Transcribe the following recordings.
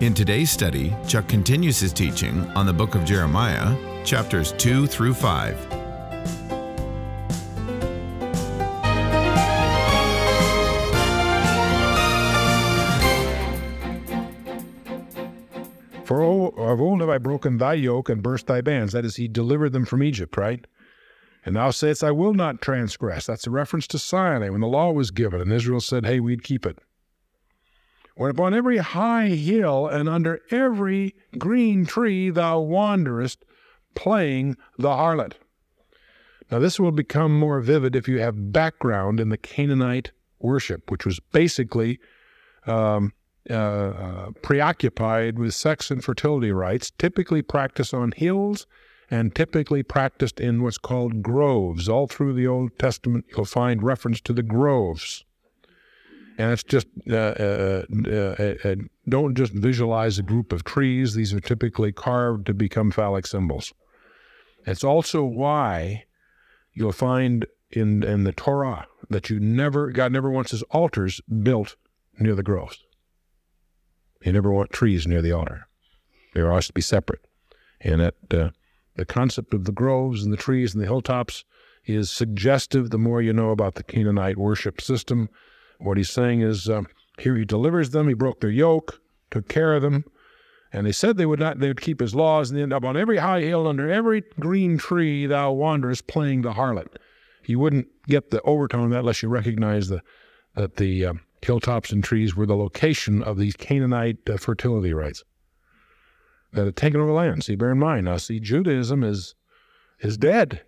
In today's study, Chuck continues his teaching on the book of Jeremiah, chapters 2 through 5. For of old have I broken thy yoke and burst thy bands. That is, he delivered them from Egypt, right? And thou sayest, I will not transgress. That's a reference to Sinai when the law was given, and Israel said, Hey, we'd keep it. When upon every high hill and under every green tree thou wanderest, playing the harlot. Now, this will become more vivid if you have background in the Canaanite worship, which was basically um, uh, uh, preoccupied with sex and fertility rites, typically practiced on hills and typically practiced in what's called groves. All through the Old Testament, you'll find reference to the groves. And it's just, uh, uh, uh, uh don't just visualize a group of trees. These are typically carved to become phallic symbols. It's also why you'll find in, in the Torah that you never, God never wants his altars built near the groves. You never want trees near the altar. They are always to be separate. And that uh, the concept of the groves and the trees and the hilltops is suggestive the more you know about the Canaanite worship system. What he's saying is uh, here he delivers them, he broke their yoke, took care of them, and they said they would not they would keep his laws, and then up on every high hill, under every green tree thou wanderest playing the harlot. You wouldn't get the overtone of that unless you recognize the that the um, hilltops and trees were the location of these Canaanite uh, fertility rites that had taken over the land. See, bear in mind now. See, Judaism is is dead.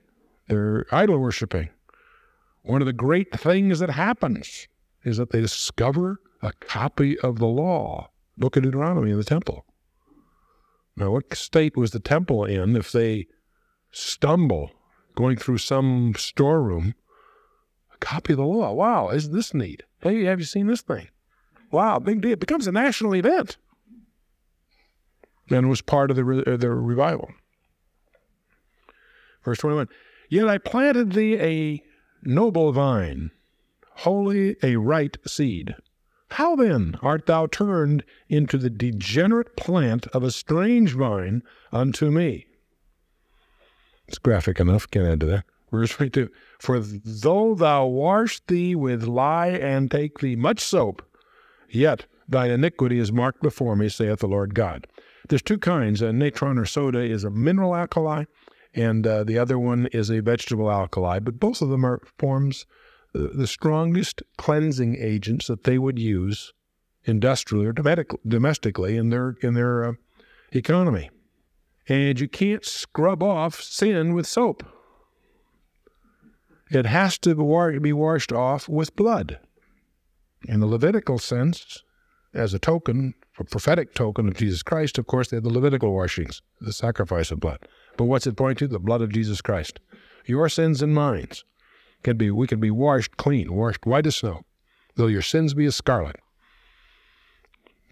They're idol worshiping. One of the great things that happens is that they discover a copy of the law, Book of Deuteronomy, in the temple. Now, what state was the temple in if they stumble going through some storeroom? A copy of the law. Wow, isn't this neat? Hey, have you seen this thing? Wow, big deal. It becomes a national event. And was part of the, re- uh, the revival. Verse 21 Yet I planted thee a noble vine, wholly a right seed. How then art thou turned into the degenerate plant of a strange vine unto me? It's graphic enough, can add to that. Verse 22 For though thou wash thee with lye and take thee much soap, yet thine iniquity is marked before me, saith the Lord God. There's two kinds. A natron or soda is a mineral alkali, and uh, the other one is a vegetable alkali, but both of them are forms, the strongest cleansing agents that they would use industrially or domestically in their, in their uh, economy. And you can't scrub off sin with soap. It has to be washed off with blood. In the Levitical sense, as a token, a prophetic token of Jesus Christ, of course, they had the Levitical washings, the sacrifice of blood. But what's it point to? The blood of Jesus Christ. Your sins and mine can be, we can be washed clean, washed white as snow, though your sins be as scarlet.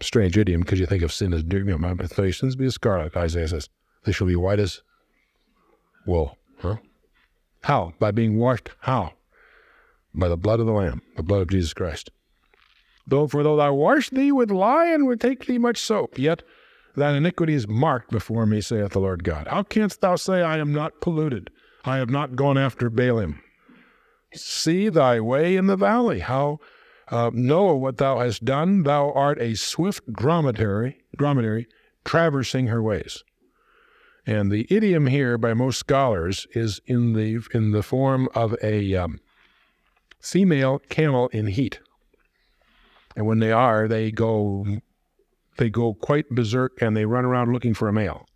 Strange idiom because you think of sin as, you know, though your sins be as scarlet, Isaiah says, they shall be white as wool. Huh? How? By being washed. How? By the blood of the Lamb, the blood of Jesus Christ. Though for though thou wash thee with lye and would take thee much soap, yet thine iniquity is marked before me, saith the Lord God. How canst thou say, I am not polluted? I have not gone after Baalim. See thy way in the valley, how uh, know what thou hast done. Thou art a swift dromedary, dromedary traversing her ways. And the idiom here, by most scholars, is in the in the form of a um, female camel in heat. And when they are, they go they go quite berserk and they run around looking for a male.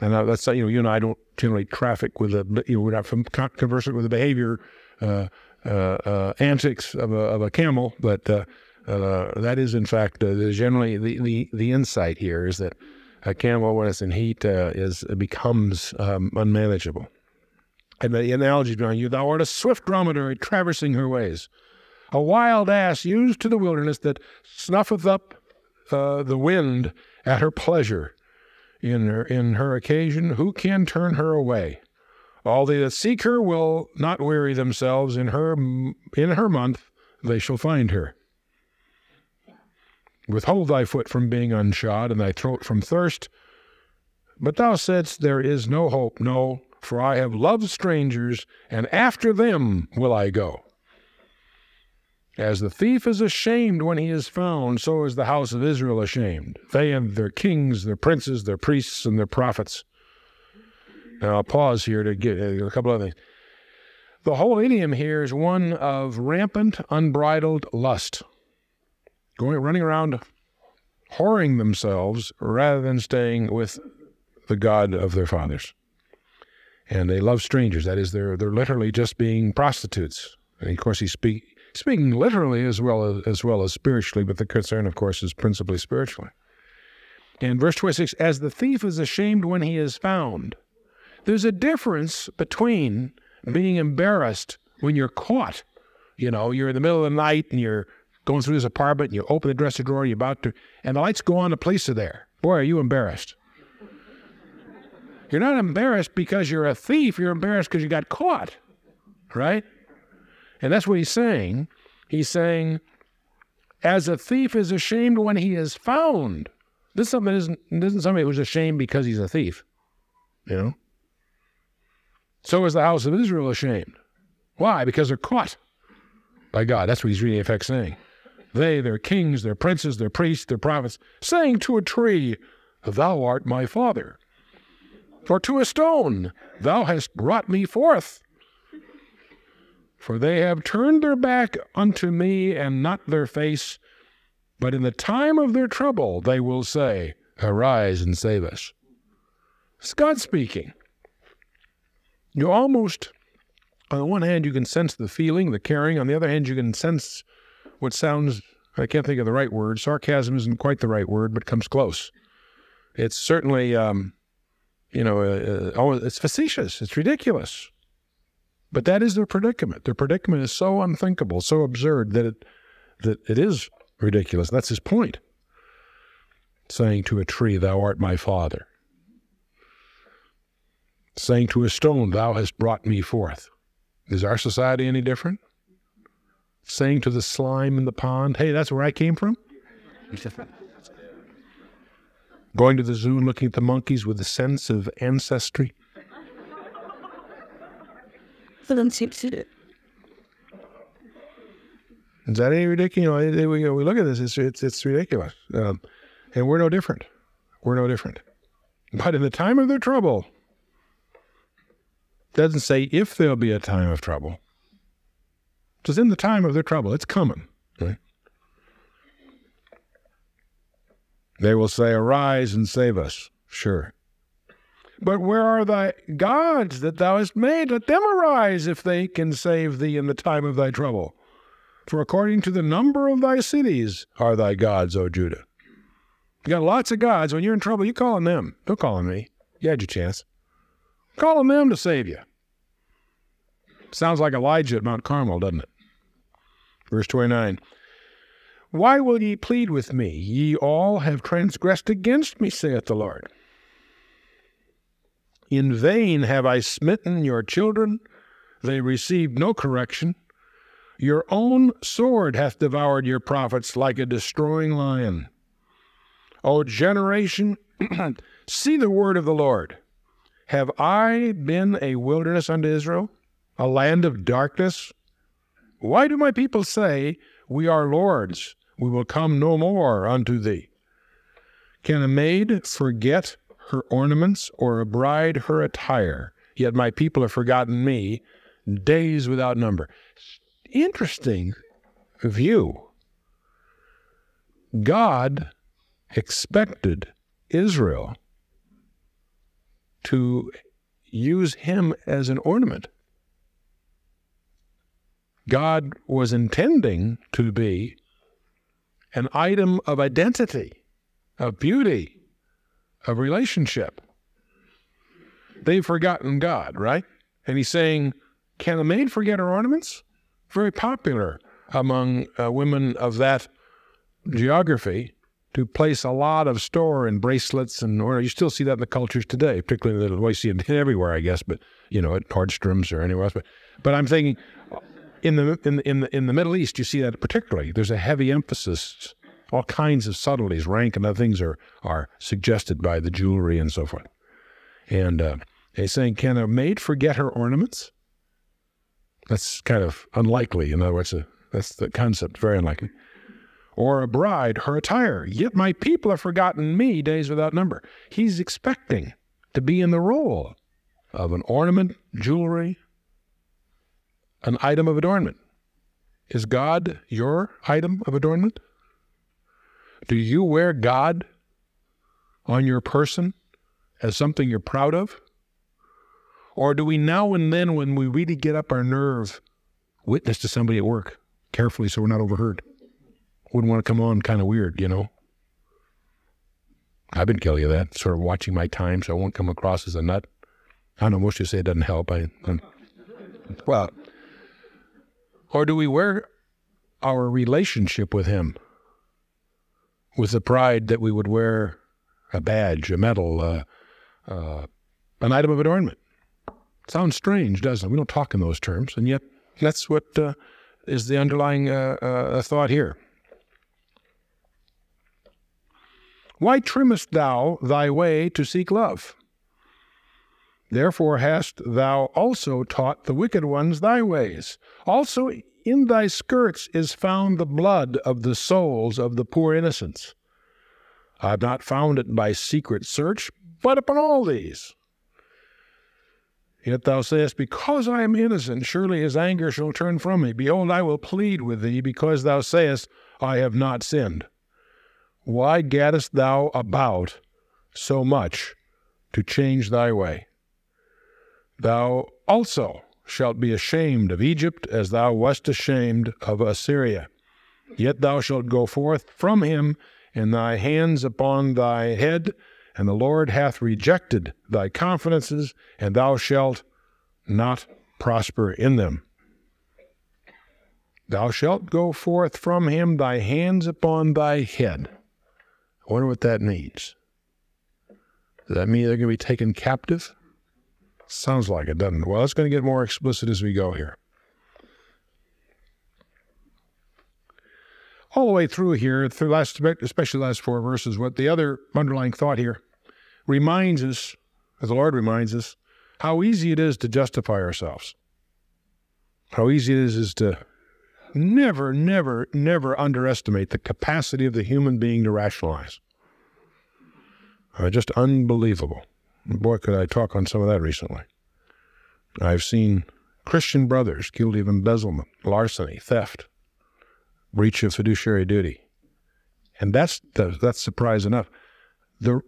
And that's you know you and I don't generally traffic with a you know we're not conversant with the behavior uh, uh, uh, antics of a, of a camel, but uh, uh, that is in fact uh, generally the, the the insight here is that A camel, when it's in heat, uh, is becomes um, unmanageable. And the analogy behind you, thou art a swift dromedary traversing her ways, a wild ass used to the wilderness that snuffeth up uh, the wind at her pleasure. In her, in her occasion, who can turn her away? All they that seek her will not weary themselves. In her in her month they shall find her. Withhold thy foot from being unshod, and thy throat from thirst. But thou saidst, There is no hope, no, for I have loved strangers, and after them will I go. As the thief is ashamed when he is found, so is the house of Israel ashamed. They and their kings, their princes, their priests, and their prophets. Now I'll pause here to get uh, a couple of things. The whole idiom here is one of rampant, unbridled lust, going running around whoring themselves rather than staying with the God of their fathers. And they love strangers. That is, they're they're literally just being prostitutes. And of course, he's speak, speaking literally as well as, as well as spiritually, but the concern, of course, is principally spiritually. In verse 26, as the thief is ashamed when he is found, there's a difference between being embarrassed when you're caught. You know, you're in the middle of the night and you're going through this apartment and you open the dresser drawer, you're about to, and the lights go on, the police are there. Boy, are you embarrassed. You're not embarrassed because you're a thief, you're embarrassed because you got caught, right? And that's what he's saying. He's saying, as a thief is ashamed when he is found. This is something isn't, isn't somebody who's ashamed because he's a thief, you know? So is the house of Israel ashamed. Why? Because they're caught by God. That's what he's reading, in effect, saying. They, their kings, their princes, their priests, their prophets, saying to a tree, Thou art my father. Or to a stone, Thou hast brought me forth. For they have turned their back unto me and not their face. But in the time of their trouble they will say, Arise and save us. It's God speaking you almost, on the one hand, you can sense the feeling, the caring. On the other hand, you can sense what sounds, I can't think of the right word. Sarcasm isn't quite the right word, but comes close. It's certainly, um, you know, uh, uh, it's facetious. It's ridiculous. But that is their predicament. Their predicament is so unthinkable, so absurd that it, that it is ridiculous. That's his point. Saying to a tree, Thou art my father saying to a stone, Thou hast brought me forth. Is our society any different? Saying to the slime in the pond, Hey, that's where I came from? Going to the zoo and looking at the monkeys with a sense of ancestry? Is that any ridiculous? You know, we, look at this, it's, it's, it's ridiculous. Um, and we're no different. We're no different. But in the time of their trouble, doesn't say if there'll be a time of trouble. It says in the time of their trouble. It's coming. Right? They will say, Arise and save us. Sure. But where are thy gods that thou hast made? Let them arise if they can save thee in the time of thy trouble. For according to the number of thy cities are thy gods, O Judah. You got lots of gods. When you're in trouble, you call on them. Don't call on me. You had your chance. Call on them to save you. Sounds like Elijah at Mount Carmel, doesn't it? Verse 29. Why will ye plead with me? Ye all have transgressed against me, saith the Lord. In vain have I smitten your children, they received no correction. Your own sword hath devoured your prophets like a destroying lion. O generation, see the word of the Lord. Have I been a wilderness unto Israel, a land of darkness? Why do my people say, We are lords, we will come no more unto thee? Can a maid forget her ornaments, or a bride her attire? Yet my people have forgotten me days without number. Interesting view. God expected Israel to use him as an ornament. God was intending to be an item of identity, of beauty, of relationship. They've forgotten God, right? And he's saying, Can a maid forget her ornaments? Very popular among uh, women of that geography to place a lot of store in bracelets and you still see that in the cultures today, particularly in the way you see it everywhere, I guess, but you know, at Nordstrom's or anywhere else. But but I'm thinking in the in in the in the Middle East, you see that particularly. There's a heavy emphasis. All kinds of subtleties, rank and other things are are suggested by the jewelry and so forth. And uh, he's saying, can a maid forget her ornaments? That's kind of unlikely. In other words, uh, that's the concept. Very unlikely or a bride her attire. Yet my people have forgotten me days without number. He's expecting to be in the role of an ornament, jewelry, an item of adornment. Is God your item of adornment? Do you wear God on your person as something you're proud of? Or do we now and then, when we really get up our nerve, witness to somebody at work carefully so we're not overheard? wouldn't want to come on kind of weird, you know. I've been guilty of that, sort of watching my time so I won't come across as a nut. I know most you say it doesn't help. I, I'm, well, or do we wear our relationship with Him with the pride that we would wear a badge, a medal, uh, uh, an item of adornment? Sounds strange, doesn't it? We don't talk in those terms, and yet that's what uh, is the underlying uh, uh, thought here. Why trimmest thou thy way to seek love? Therefore hast thou also taught the wicked ones thy ways. Also in thy skirts is found the blood of the souls of the poor innocents. I have not found it by secret search, but upon all these. Yet thou sayest, Because I am innocent, surely his anger shall turn from me. Behold, I will plead with thee, because thou sayest, I have not sinned. Why gaddest thou about so much to change thy way? Thou also shalt be ashamed of Egypt as thou wast ashamed of Assyria. Yet thou shalt go forth from him, and thy hands upon thy head, and the Lord hath rejected thy confidences, and thou shalt not prosper in them. Thou shalt go forth from him, thy hands upon thy head. I wonder what that means. Does that mean they're going to be taken captive? Sounds like it, doesn't it? Well, it's going to get more explicit as we go here. All the way through here, through last, especially last four verses, what the other underlying thought here reminds us, as the Lord reminds us, how easy it is to justify ourselves. How easy it is, is to never, never, never underestimate the capacity of the human being to rationalize. Uh, just unbelievable. Boy, could I talk on some of that recently. I've seen Christian brothers guilty of embezzlement, larceny, theft, breach of fiduciary duty. And that's the, that's surprise enough. The,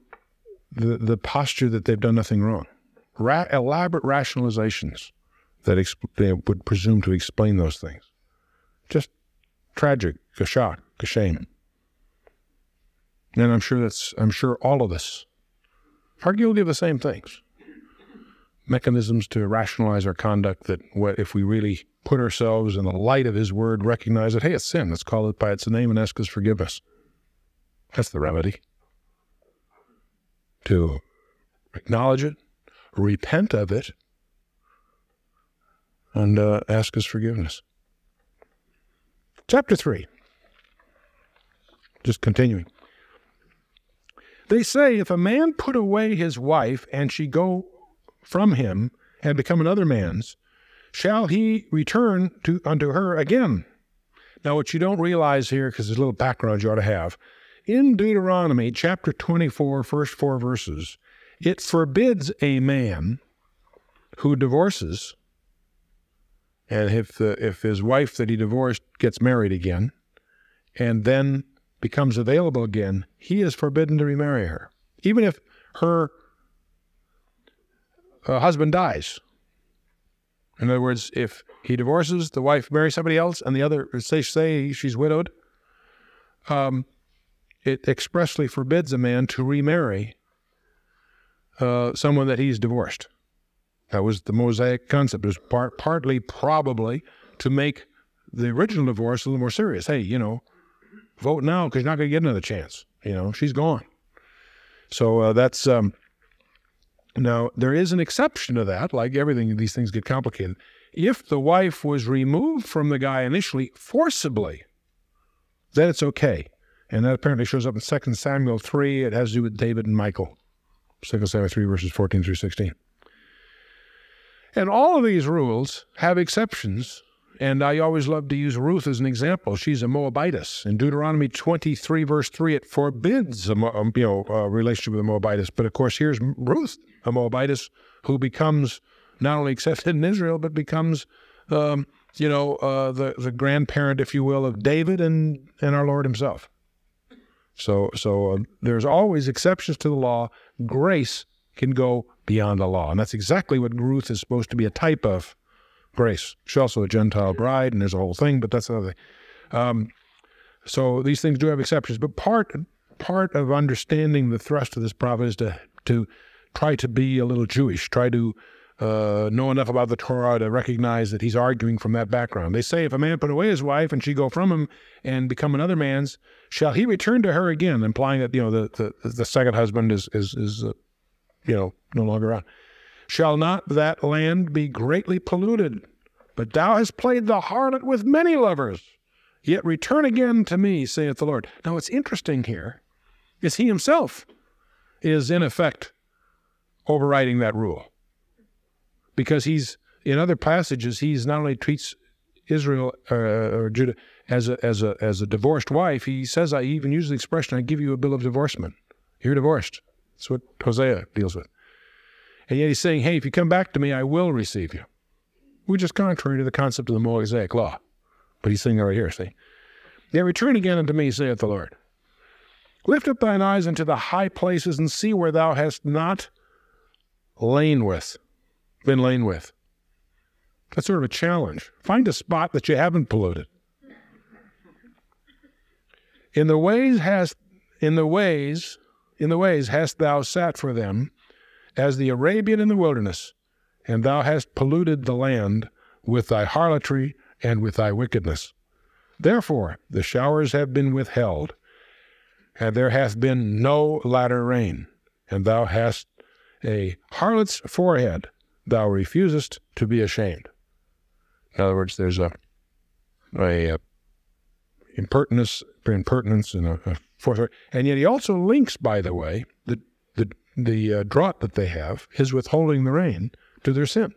the, the posture that they've done nothing wrong. Ra- elaborate rationalizations that exp- they would presume to explain those things. Just tragic, a shock, a shame. And I'm sure that's I'm sure all of us of the same things. Mechanisms to rationalize our conduct that what if we really put ourselves in the light of his word, recognize that, hey, it's sin. Let's call it by its name and ask his forgiveness. That's the remedy. To acknowledge it, repent of it, and uh, ask his forgiveness. Chapter 3. Just continuing. They say if a man put away his wife and she go from him and become another man's, shall he return to unto her again? Now, what you don't realize here, because there's a little background you ought to have, in Deuteronomy chapter 24, first four verses, it forbids a man who divorces and if the, if his wife that he divorced gets married again, and then becomes available again, he is forbidden to remarry her, even if her uh, husband dies. In other words, if he divorces, the wife marries somebody else, and the other, say, say she's widowed, um, it expressly forbids a man to remarry uh, someone that he's divorced. That was the Mosaic concept. It was part, partly probably to make the original divorce a little more serious. Hey, you know, vote now because you're not going to get another chance. You know, she's gone. So uh, that's um, now there is an exception to that. Like everything, these things get complicated. If the wife was removed from the guy initially forcibly, then it's okay. And that apparently shows up in 2 Samuel 3. It has to do with David and Michal. 2 Samuel 3, verses 14 through 16. And all of these rules have exceptions. And I always love to use Ruth as an example. She's a Moabitess. In Deuteronomy 23, verse 3, it forbids a you know, a relationship with a Moabitess. But of course, here's Ruth, a Moabitess, who becomes not only accepted in Israel, but becomes, um, you know, uh, the, the grandparent, if you will, of David and, and our Lord himself. So, so uh, there's always exceptions to the law. Grace can go beyond the law. And that's exactly what Ruth is supposed to be a type of grace. She's also a Gentile bride, and there's a whole thing, but that's another thing. Um, so these things do have exceptions, but part part of understanding the thrust of this prophet is to to try to be a little Jewish, try to uh, know enough about the Torah to recognize that he's arguing from that background. They say if a man put away his wife and she go from him and become another man's, shall he return to her again? Implying that you know the the, the second husband is is is uh, you know no longer around. Shall not that land be greatly polluted? But thou hast played the harlot with many lovers. Yet return again to me, saith the Lord. Now, what's interesting here is he himself is, in effect, overriding that rule because he's in other passages he's not only treats Israel uh, or Judah as a as a as a divorced wife. He says I even use the expression I give you a bill of divorcement. You're divorced. That's what Hosea deals with. And yet he's saying, hey, if you come back to me, I will receive you. Which is contrary to the concept of the Mosaic law. But he's saying that right here, see? Yet return again unto me, saith the Lord. Lift up thine eyes unto the high places and see where thou hast not lain with been lain with. That's sort of a challenge. Find a spot that you haven't polluted. In the ways hast in the ways in the ways hast thou sat for them as the Arabian in the wilderness, and thou hast polluted the land with thy harlotry and with thy wickedness. Therefore the showers have been withheld, and there hath been no latter rain, and thou hast a harlot's forehead, thou refusest to be ashamed. In other words, there's a, a, a impertinence, impertinence, and a, a fourth. And yet he also links, by the way, the the uh, drought that they have, his withholding the rain, to their sin.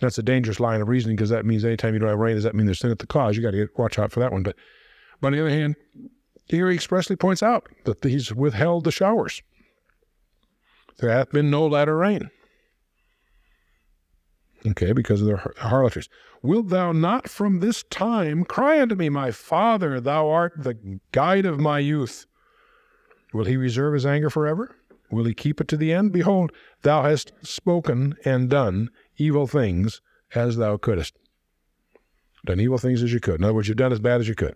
That's a dangerous line of reasoning because that means anytime you don't have rain, does that mean there's sin at the cause? You got to watch out for that one. But, but on the other hand, here he expressly points out that he's withheld the showers. There hath been no latter rain. Okay, because of their harlotries. Wilt thou not from this time cry unto me, My Father, thou art the guide of my youth? Will he reserve his anger forever? Will he keep it to the end? Behold, thou hast spoken and done evil things as thou couldst. Done evil things as you could. In other words, you've done as bad as you could.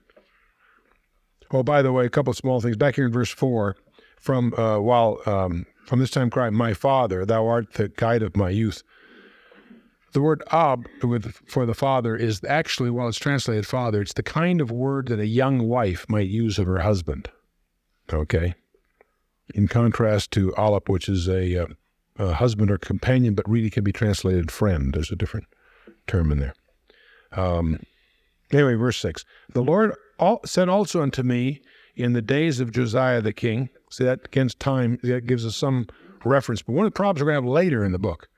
Oh, by the way, a couple of small things. Back here in verse 4, from uh, while um, from this time cry, My Father, thou art the guide of my youth. The word ab with, for the father is actually, while it's translated father, it's the kind of word that a young wife might use of her husband. Okay? In contrast to alap, which is a, uh, a husband or companion, but really can be translated friend. There's a different term in there. Um, anyway, verse 6 The Lord said also unto me in the days of Josiah the king, see that against time, that gives us some reference, but one of the problems we're going to have later in the book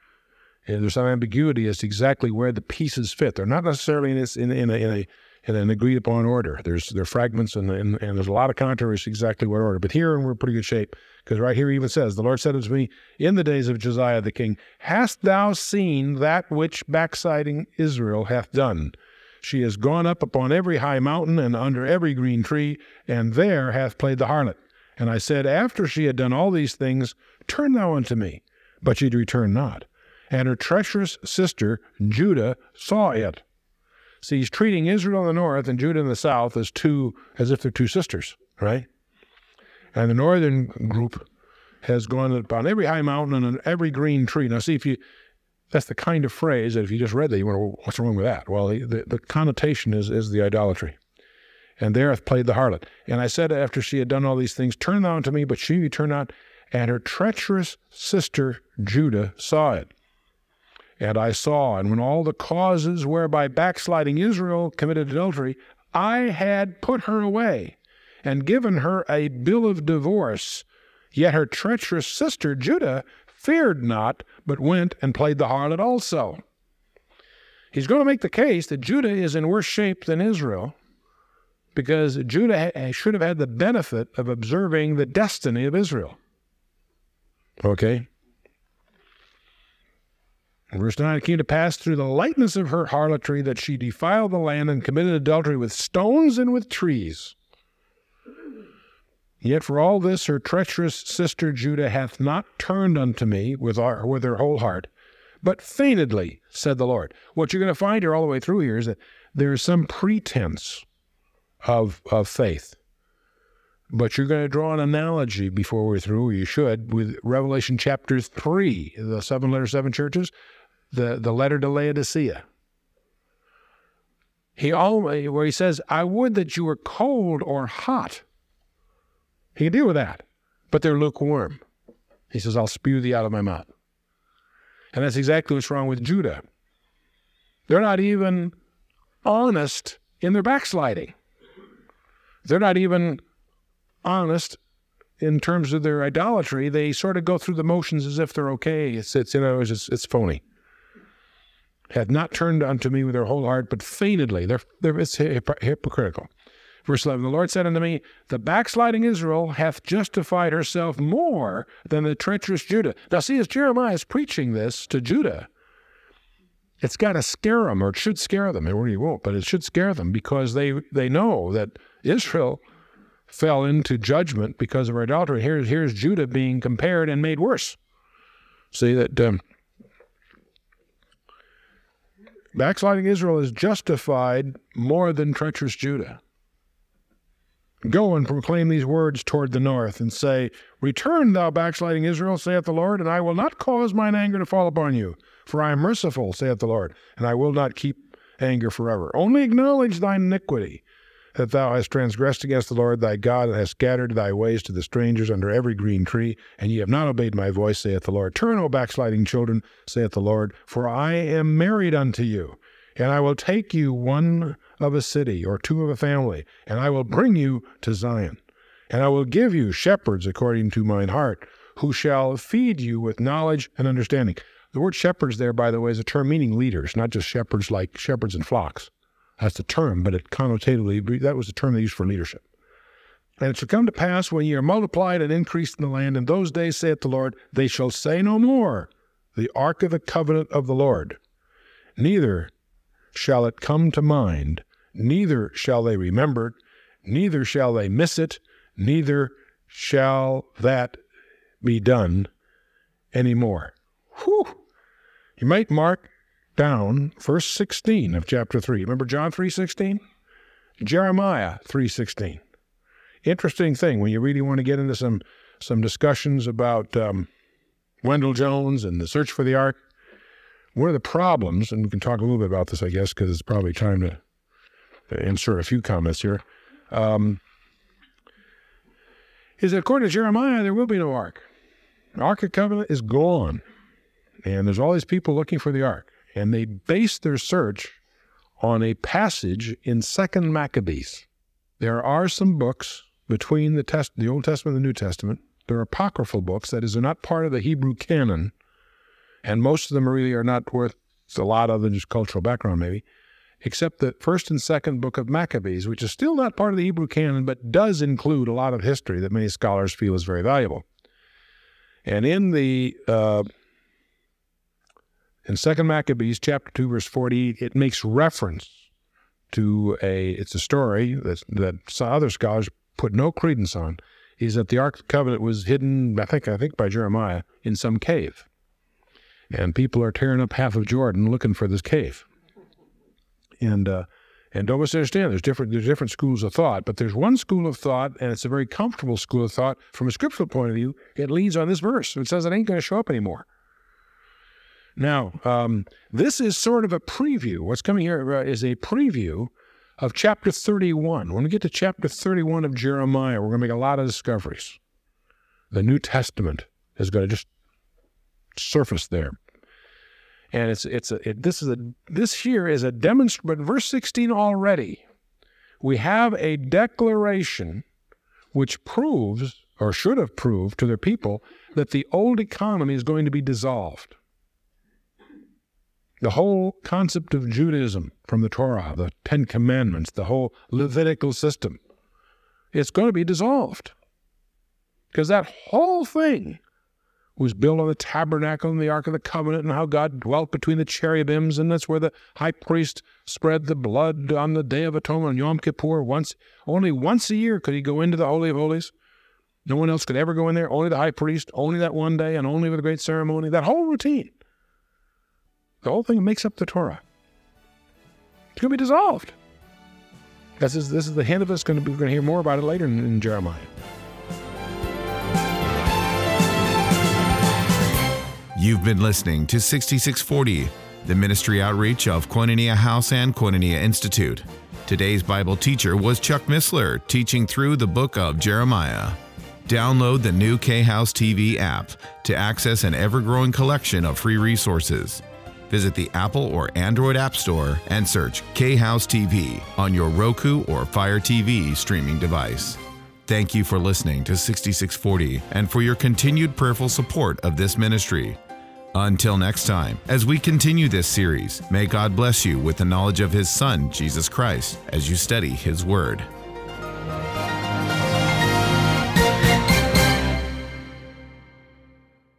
and there's some ambiguity as to exactly where the pieces fit. They're not necessarily in, this, in, in, a, in, a, in an agreed upon order. There's there are fragments and, and, and there's a lot of controversy exactly what order. But here we're in pretty good shape because right here he even says, The Lord said unto me in the days of Josiah the king, Hast thou seen that which backsliding Israel hath done? She has gone up upon every high mountain and under every green tree, and there hath played the harlot. And I said, After she had done all these things, turn thou unto me. But she returned not and her treacherous sister, Judah, saw it. See, he's treating Israel in the north and Judah in the south as two, as if they're two sisters, right? And the northern group has gone up on every high mountain and every green tree. Now, see if you. That's the kind of phrase that if you just read that, you wonder, what's wrong with that? Well, the, the connotation is, is the idolatry. And there hath played the harlot. And I said, after she had done all these things, Turn thou unto me, but she turned not. And her treacherous sister Judah saw it. And I saw, and when all the causes whereby backsliding Israel committed adultery, I had put her away and given her a bill of divorce. Yet her treacherous sister Judah feared not, but went and played the harlot also. He's going to make the case that Judah is in worse shape than Israel because Judah should have had the benefit of observing the destiny of Israel. Okay? Verse 9 It came to pass through the lightness of her harlotry that she defiled the land and committed adultery with stones and with trees. Yet for all this her treacherous sister Judah hath not turned unto me with, our, with her whole heart, but feignedly, said the Lord. What you're going to find here all the way through here is that there is some pretense of, of faith. But you're going to draw an analogy before we're through, you should, with Revelation chapter 3, the seven letter, seven churches, the, the letter to Laodicea. He always, where he says, I would that you were cold or hot. He can deal with that, but they're lukewarm. He says, I'll spew thee out of my mouth. And that's exactly what's wrong with Judah. They're not even honest in their backsliding. They're not even honest in terms of their idolatry. They sort of go through the motions as if they're okay. It's, it's you know, it's, just, it's phony. Had not turned unto me with their whole heart, but feignedly. They're, they're, it's hypocritical. Verse 11 The Lord said unto me, The backsliding Israel hath justified herself more than the treacherous Judah. Now, see, as Jeremiah is preaching this to Judah, it's got to scare them, or it should scare them. It really won't, but it should scare them because they, they know that Israel fell into judgment because of her adultery. Here's, here's Judah being compared and made worse. See that um, backsliding Israel is justified more than treacherous Judah. Go and proclaim these words toward the north, and say, Return, thou backsliding Israel, saith the Lord, and I will not cause mine anger to fall upon you. For I am merciful, saith the Lord, and I will not keep anger forever. Only acknowledge thine iniquity, that thou hast transgressed against the Lord thy God, and hast scattered thy ways to the strangers under every green tree, and ye have not obeyed my voice, saith the Lord. Turn, O backsliding children, saith the Lord, for I am married unto you, and I will take you one of a city or two of a family, and I will bring you to Zion. And I will give you shepherds according to mine heart, who shall feed you with knowledge and understanding. The word shepherds there, by the way, is a term meaning leaders, not just shepherds like shepherds and flocks. That's the term, but it connotatively, that was the term they used for leadership. And it shall come to pass when ye are multiplied and increased in the land, in those days, saith the Lord, they shall say no more, the ark of the covenant of the Lord. Neither shall it come to mind, neither shall they remember it, neither shall they miss it, neither shall that be done any more. Whew! You might mark down verse 16 of chapter 3. Remember John 3:16? Jeremiah 3:16. Interesting thing when you really want to get into some some discussions about um, Vendyl Jones and the search for the ark. One of the problems, and we can talk a little bit about this, I guess, because it's probably time to, insert a few comments here, um, is that according to Jeremiah, there will be no ark. The Ark of Covenant is gone. And there's all these people looking for the ark. And they base their search on a passage in Second Maccabees. There are some books between the, test, the Old Testament and the New Testament. They're apocryphal books, that is, they're not part of the Hebrew canon and most of them really are not worth a lot other than just cultural background, maybe, except the first and second book of Maccabees, which is still not part of the Hebrew canon, but does include a lot of history that many scholars feel is very valuable. And in the uh, in Second Maccabees, chapter two, verse forty, it makes reference to a it's a story that that some other scholars put no credence on. Is that the Ark of the Covenant was hidden? I think I think by Jeremiah in some cave and people are tearing up half of Jordan looking for this cave. And uh, And don't misunderstand, there's different there's different schools of thought, but there's one school of thought, and it's a very comfortable school of thought from a scriptural point of view. It leads on this verse. It says it ain't going to show up anymore. Now, um, this is sort of a preview. What's coming here uh, is a preview of chapter 31. When we get to chapter 31 of Jeremiah, we're going to make a lot of discoveries. The New Testament is going to just surface there. And it's it's a it, this is a this here is a demonstration. But verse 16 already, we have a declaration which proves or should have proved to their people that the old economy is going to be dissolved. The whole concept of Judaism from the Torah, the Ten Commandments, the whole Levitical system, it's going to be dissolved. Because that whole thing was built on the tabernacle and the Ark of the Covenant and how God dwelt between the cherubims, and that's where the high priest spread the blood on the Day of Atonement on Yom Kippur. Once, only once a year could he go into the Holy of Holies. No one else could ever go in there, only the high priest, only that one day, and only with a great ceremony. That whole routine. The whole thing makes up the Torah. It's going to be dissolved. This is, this is the hint of us. Going to be, we're going to hear more about it later in, in Jeremiah. You've been listening to 6640, the ministry outreach of Koinonia House and Koinonia Institute. Today's Bible teacher was Chuck Missler, teaching through the book of Jeremiah. Download the new K House TV app to access an ever growing collection of free resources. Visit the Apple or Android App Store and search K House TV on your Roku or Fire TV streaming device. Thank you for listening to 6640 and for your continued prayerful support of this ministry. Until next time, as we continue this series, may God bless you with the knowledge of His Son, Jesus Christ, as you study His Word.